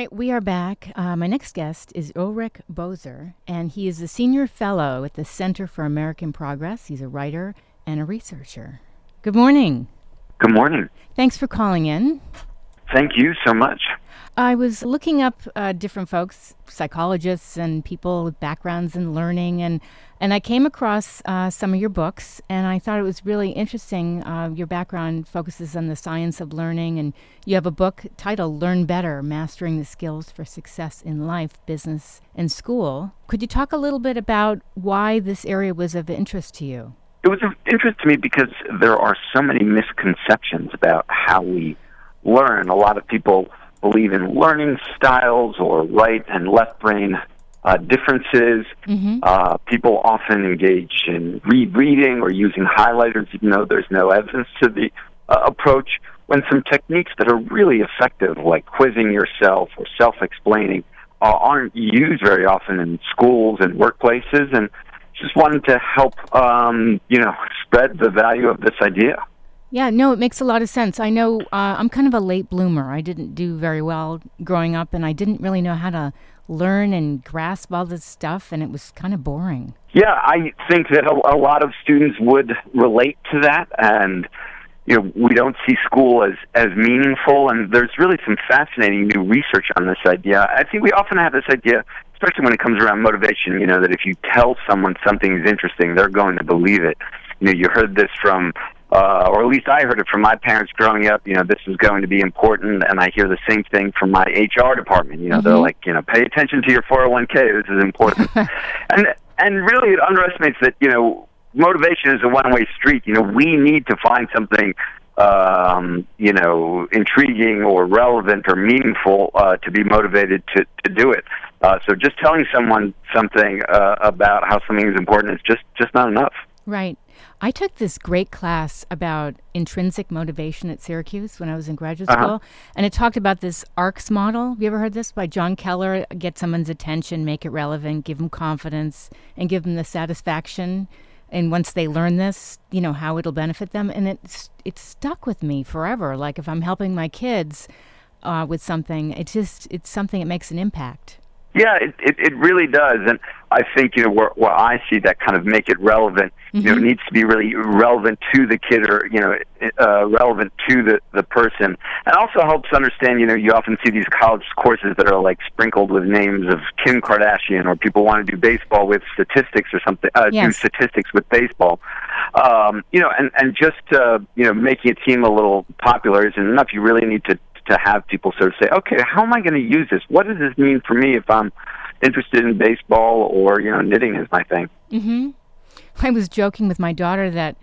right, we are back. Uh, my next guest is Ulrich Boser, and he is a senior fellow at the Center for American Progress. He's a writer and a researcher. Good morning. Good morning. Thanks for calling in. Thank you so much. I was looking up uh, different folks, psychologists and people with backgrounds in learning, and and I came across uh, some of your books, and I thought it was really interesting. Uh, your background focuses on the science of learning, and you have a book titled "Learn Better: Mastering the Skills for Success in Life, Business, and School." Could you talk a little bit about why this area was of interest to you? It was of interest to me because there are so many misconceptions about how we learn. A lot of people believe in learning styles or right and left brain uh, differences. Mm-hmm. Uh, people often engage in rereading or using highlighters, even though there's no evidence to the uh, approach. When some techniques that are really effective, like quizzing yourself or self explaining, uh, aren't used very often in schools and workplaces, and just wanted to help, um, you know, spread the value of this idea. Yeah, no, it makes a lot of sense. I know uh, I'm kind of a late bloomer. I didn't do very well growing up, and I didn't really know how to learn and grasp all this stuff, and it was kind of boring. Yeah, I think that a, a lot of students would relate to that, and you know, we don't see school as as meaningful. And there's really some fascinating new research on this idea. I think we often have this idea, especially when it comes around motivation. You know, that if you tell someone something is interesting, they're going to believe it. You know, you heard this from uh, or at least I heard it from my parents growing up. You know, this is going to be important, and I hear the same thing from my HR department. You know, Mm-hmm. they're like, you know, pay attention to your 401k. This is important, and and really it underestimates that you know motivation is a one-way street. You know, we need to find something. Um, you know, intriguing or relevant or meaningful uh, to be motivated to, to do it. Uh, so just telling someone something uh, about how something is important is just just not enough. Right. I took this great class about intrinsic motivation at Syracuse when I was in graduate Uh-huh. school, and it talked about this ARCS model. Have you ever heard this by John Keller? Get someone's attention, make it relevant, give them confidence, and give them the satisfaction. And once they learn this, you know how it'll benefit them, and it's it's stuck with me forever. Like if I'm helping my kids uh, with something, it's just it's something that makes an impact. Yeah, it, it, it really does, and I think you know where, where I see that kind of make it relevant. You know, it needs to be really relevant to the kid, or you know, uh, relevant to the the person, and also helps understand. You know, you often see these college courses that are like sprinkled with names of Kim Kardashian, or people want to do baseball with statistics or something. Uh, Do statistics with baseball. Um, you know, and and just uh, you know, making a team a little popular isn't enough. You really need to to have people sort of say, okay, how am I going to use this? What does this mean for me if I'm interested in baseball or you know knitting is my thing? Mm-hmm. I was joking with my daughter that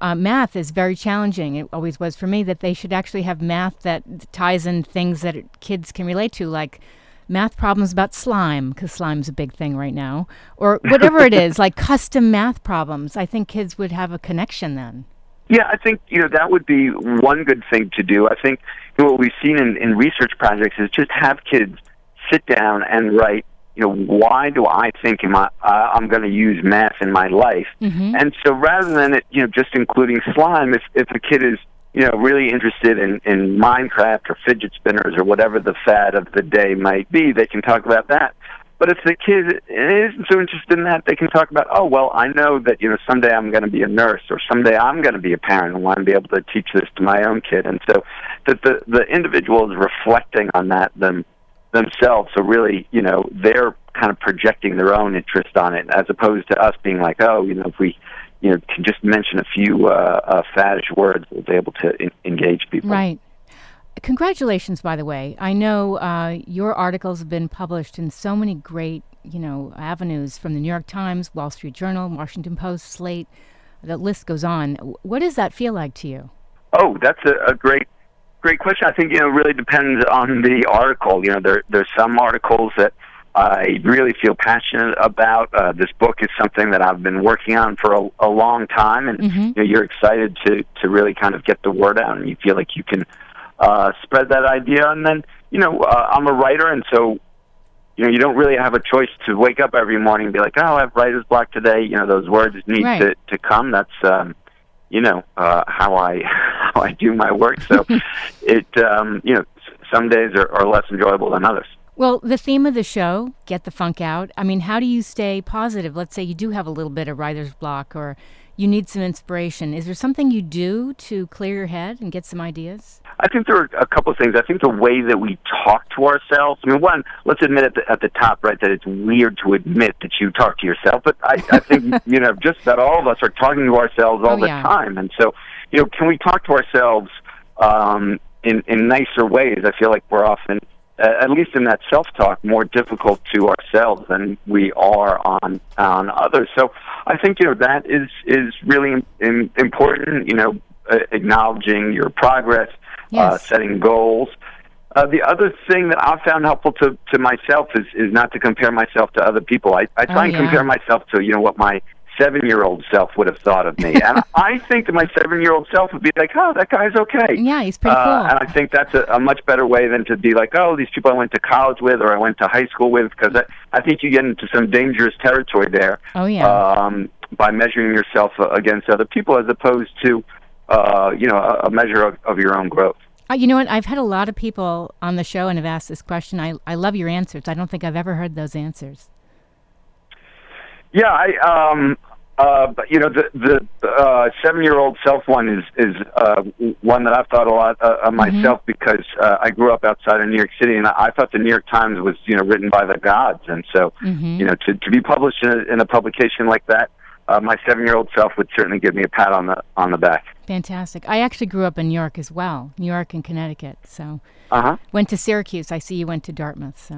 uh, math is very challenging. It always was for me that they should actually have math that ties in things that kids can relate to, like math problems about slime, because slime's a big thing right now, or whatever it is, like custom math problems. I think kids would have a connection then. Yeah, I think you know that would be one good thing to do. I think you know, what we've seen in, in research projects is just have kids sit down and write. You know, why do I think am I, uh, I'm going to use math in my life? Mm-hmm. And so, rather than it, you know, just including slime, if if a kid is you know really interested in in Minecraft or fidget spinners or whatever the fad of the day might be, they can talk about that. But if the kid isn't so interested in that, they can talk about, oh well, I know that you know someday I'm going to be a nurse, or someday I'm going to be a parent, and want to be able to teach this to my own kid. And so that the the individual is reflecting on that them themselves. So really, you know, they're kind of projecting their own interest on it, as opposed to us being like, oh, you know, if we you know can just mention a few uh, uh, faddish words, we'll be able to in- engage people. Right. Congratulations, by the way. I know uh, your articles have been published in so many great, you know, avenues from the New York Times, Wall Street Journal, Washington Post, Slate. The list goes on. What does that feel like to you? Oh, that's a, a great, great question. I think you know it really depends on the article. You know, there there's some articles that I really feel passionate about. Uh, this book is something that I've been working on for a, a long time, and Mhm. you know, you're excited to to really kind of get the word out, and you feel like you can uh, spread that idea. And then you know, uh, I'm a writer, and so you know, you don't really have a choice to wake up every morning and be like, oh, I have writer's block today. You know, those words need Right. to to come. That's um, you know uh, how I how I do my work. So it um, you know some days are, are less enjoyable than others. Well, the theme of the show, Get the Funk Out. I mean, how do you stay positive? Let's say you do have a little bit of writer's block or you need some inspiration. Is there something you do to clear your head and get some ideas? I think there are a couple of things. I think the way that we talk to ourselves. I mean, one, let's admit at the, at the top, right, that it's weird to admit that you talk to yourself. But I, I think you know, just that all of us are talking to ourselves all Oh, the yeah. time, and so you know, can we talk to ourselves um, in in nicer ways? I feel like we're often, at least in that self talk, more difficult to ourselves than we are on on others. So I think you know that is is really im- im- important. You know, uh, acknowledging your progress, uh, setting goals. Uh, the other thing that I've found helpful to, to myself is, is not to compare myself to other people. I, I try Oh, and yeah. compare myself to, you know, what my seven year old self would have thought of me. and I think that my seven year old self would be like, oh, that guy's okay. Yeah, he's pretty Uh, cool. and I think that's a, a much better way than to be like, oh, these people I went to college with or I went to high school with, because I, I think you get into some dangerous territory there oh, yeah. um, by measuring yourself uh, against other people as opposed to, uh, you know, a, a measure of, of your own growth. Uh, you know what? I've had a lot of people on the show and have asked this question. I, I love your answers. I don't think I've ever heard those answers. Yeah, I um uh but you know the the uh 7-year-old self one is is uh one that I've thought a lot uh, of myself because uh, I grew up outside of New York City and I, I thought the New York Times was you know written by the gods and so Mhm. you know to to be published in a, in a publication like that uh, my 7-year-old self would certainly give me a pat on the on the back. Fantastic. I actually grew up in New York as well, New York and Connecticut. So Uh-huh. went to Syracuse. I see you went to Dartmouth. So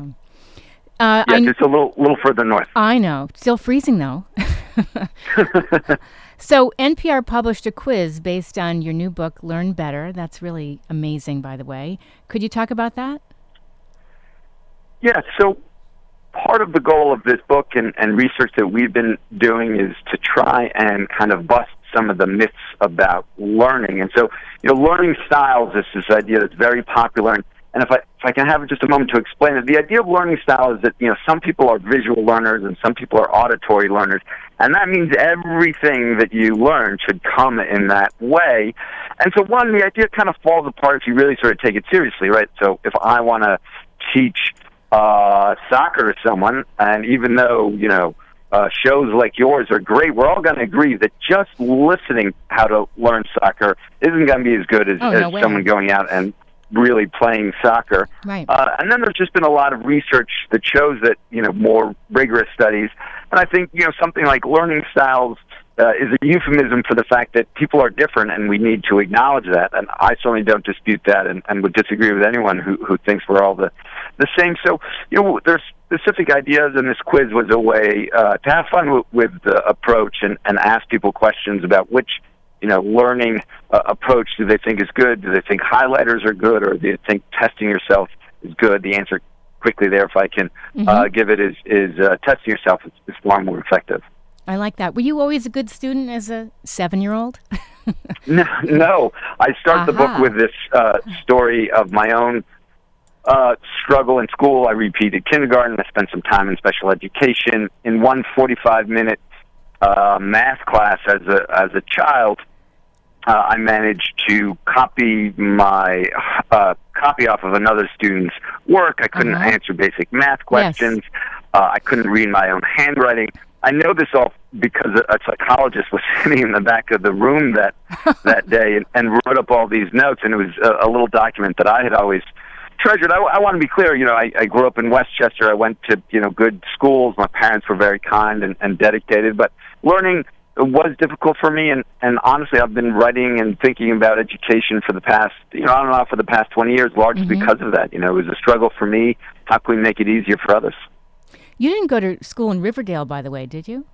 uh, Yeah, I, just a little little further north. I know. Still freezing though. so NPR published a quiz based on your new book, Learn Better. That's really amazing, by the way. Could you talk about that? Yeah, so part of the goal of this book and, and research that we've been doing is to try and kind of bust some of the myths about learning. And so, you know, learning styles is this idea that's very popular. And, and if I if I can have just a moment to explain it, the idea of learning style is that you know some people are visual learners and some people are auditory learners, and that means everything that you learn should come in that way. And so, one, the idea kind of falls apart if you really sort of take it seriously, right? So, if I want to teach uh, soccer to someone, and even though you know uh, shows like yours are great, we're all going to agree that just listening how to learn soccer isn't going to be as good as, Oh, as no way. someone going out and really playing soccer. Right. Uh, and then there's just been a lot of research that shows that you know more rigorous studies, and I think you know something like learning styles. Uh, is a euphemism for the fact that people are different, and we need to acknowledge that. And I certainly don't dispute that, and, and would disagree with anyone who, who thinks we're all the the same. So, you know, there's specific ideas, and this quiz was a way uh, to have fun with, with the approach and, and ask people questions about which, you know, learning uh, approach do they think is good? Do they think highlighters are good, or do they think testing yourself is good? The answer quickly there, if I can uh, give it, is is uh, testing yourself is, is far more effective. I like that. Were you always a good student as a seven year old? No, no. I start the book with this uh, story of my own uh, struggle in school. I repeated kindergarten. I spent some time in special education. In one 45 minute uh, math class as a as a child, uh, I managed to copy my uh, copy off of another student's work. I couldn't Uh-huh. answer basic math questions. Uh, I couldn't read my own handwriting. I know this all because a, a psychologist was sitting in the back of the room that that day and, and wrote up all these notes, and it was a, a little document that I had always treasured. I, I want to be clear. You know, I, I grew up in Westchester. I went to you know good schools. My parents were very kind and, and dedicated, but learning was difficult for me. And and honestly, I've been writing and thinking about education for the past you know on and off for the past twenty years, largely Mhm. because of that. You know, it was a struggle for me. How can we make it easier for others? You didn't go to school in Riverdale, by the way, did you?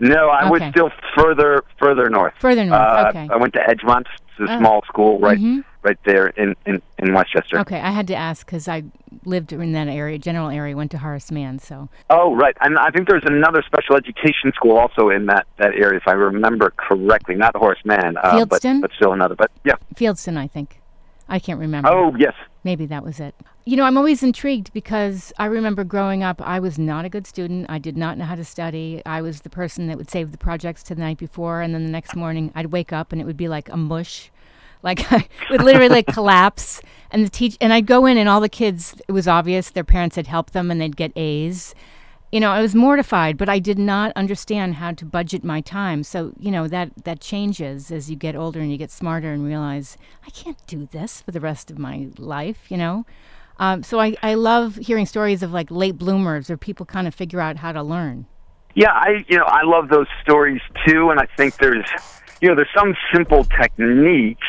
No, I was still further further north. Further north. Uh, okay. I went to Edgemont. It's a Oh. small school right Mhm. right there in in, in Westchester. Okay, I had to ask because I lived in that area, general area, went to Horace Mann. So, Oh, right. And I think there's another special education school also in that, that area, if I remember correctly. Not Horace Mann, uh, but, but still another. But yeah. Fieldston, I think. I can't remember. Oh, yes. Maybe that was it. You know, I'm always intrigued because I remember growing up, I was not a good student. I did not know how to study. I was the person that would save the projects to the night before, and then the next morning I'd wake up and it would be like a mush. Like I would literally like collapse, and the teach and I'd go in, and all the kids. It was obvious their parents had helped them, and they'd get A's. You know, I was mortified, but I did not understand how to budget my time. So you know that that changes as you get older and you get smarter and realize I can't do this for the rest of my life. You know. Um, so I, I love hearing stories of like late bloomers or people kind of figure out how to learn. Yeah, I you know I love those stories too, and I think there's you know there's some simple techniques.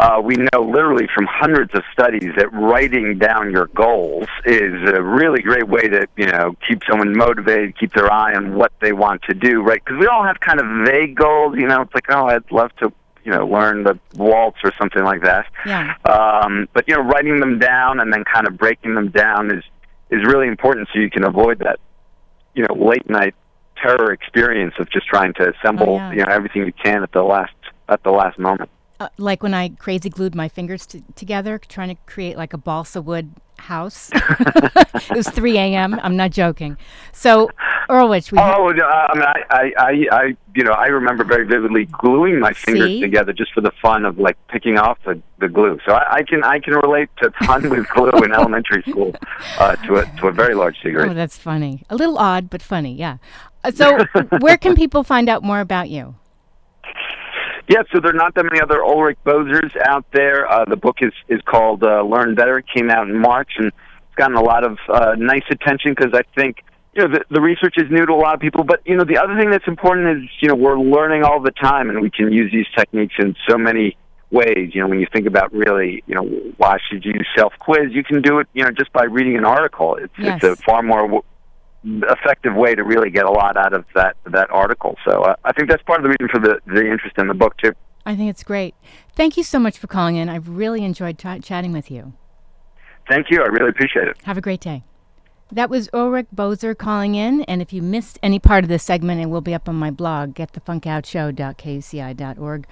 Uh, we know literally from hundreds of studies that writing down your goals is a really great way to you know keep someone motivated, keep their eye on what they want to do, right? Because we all have kind of vague goals. You know, it's like oh, I'd love to you know learn the waltz or something like that. Yeah. Um, but you know, writing them down and then kind of breaking them down is is really important so you can avoid that you know late night terror experience of just trying to assemble Oh, yeah. you know everything you can at the last at the last moment. Uh, like when I crazy glued my fingers t- together, trying to create like a balsa wood house. it was 3 a.m. I'm not joking. So, Ulrich, we Oh, no, I mean, I, I, I, I, you know, I remember very vividly gluing my fingers See? together just for the fun of like picking off the, the glue. So I, I can, I can relate to fun with glue in elementary school uh, to a to a very large degree. oh, that's funny. A little odd, but funny. Yeah. Uh, so, where can people find out more about you? Yeah, so there are not that many other Ulrich Bosers out there. Uh, the book is is called uh, Learn Better. It came out in March, and it's gotten a lot of uh, nice attention because I think you know the, the research is new to a lot of people. But you know the other thing that's important is you know we're learning all the time, and we can use these techniques in so many ways. You know, when you think about really, you know, why should you self quiz? You can do it, you know, just by reading an article. It's Yes. it's a far more effective way to really get a lot out of that that article. So uh, I think that's part of the reason for the the interest in the book too. I think it's great. Thank you so much for calling in. I've really enjoyed t- chatting with you. Thank you. I really appreciate it. Have a great day. That was Ulrich Boser calling in, and if you missed any part of this segment, it will be up on my blog, getthefunkoutshow.kuci.org.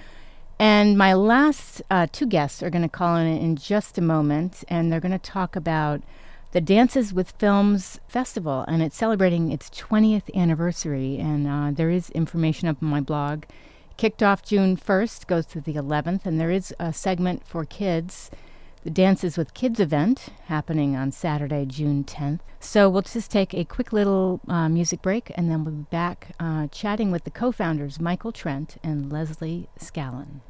And my last uh, two guests are going to call in in just a moment, and they're going to talk about the Dances with Films Festival, and it's celebrating its 20th anniversary. And uh, there is information up on my blog. Kicked off June 1st, goes through the 11th, and there is a segment for kids the Dances with Kids event happening on Saturday, June 10th. So we'll just take a quick little uh, music break and then we'll be back uh, chatting with the co founders, Michael Trent and Leslee Scallon.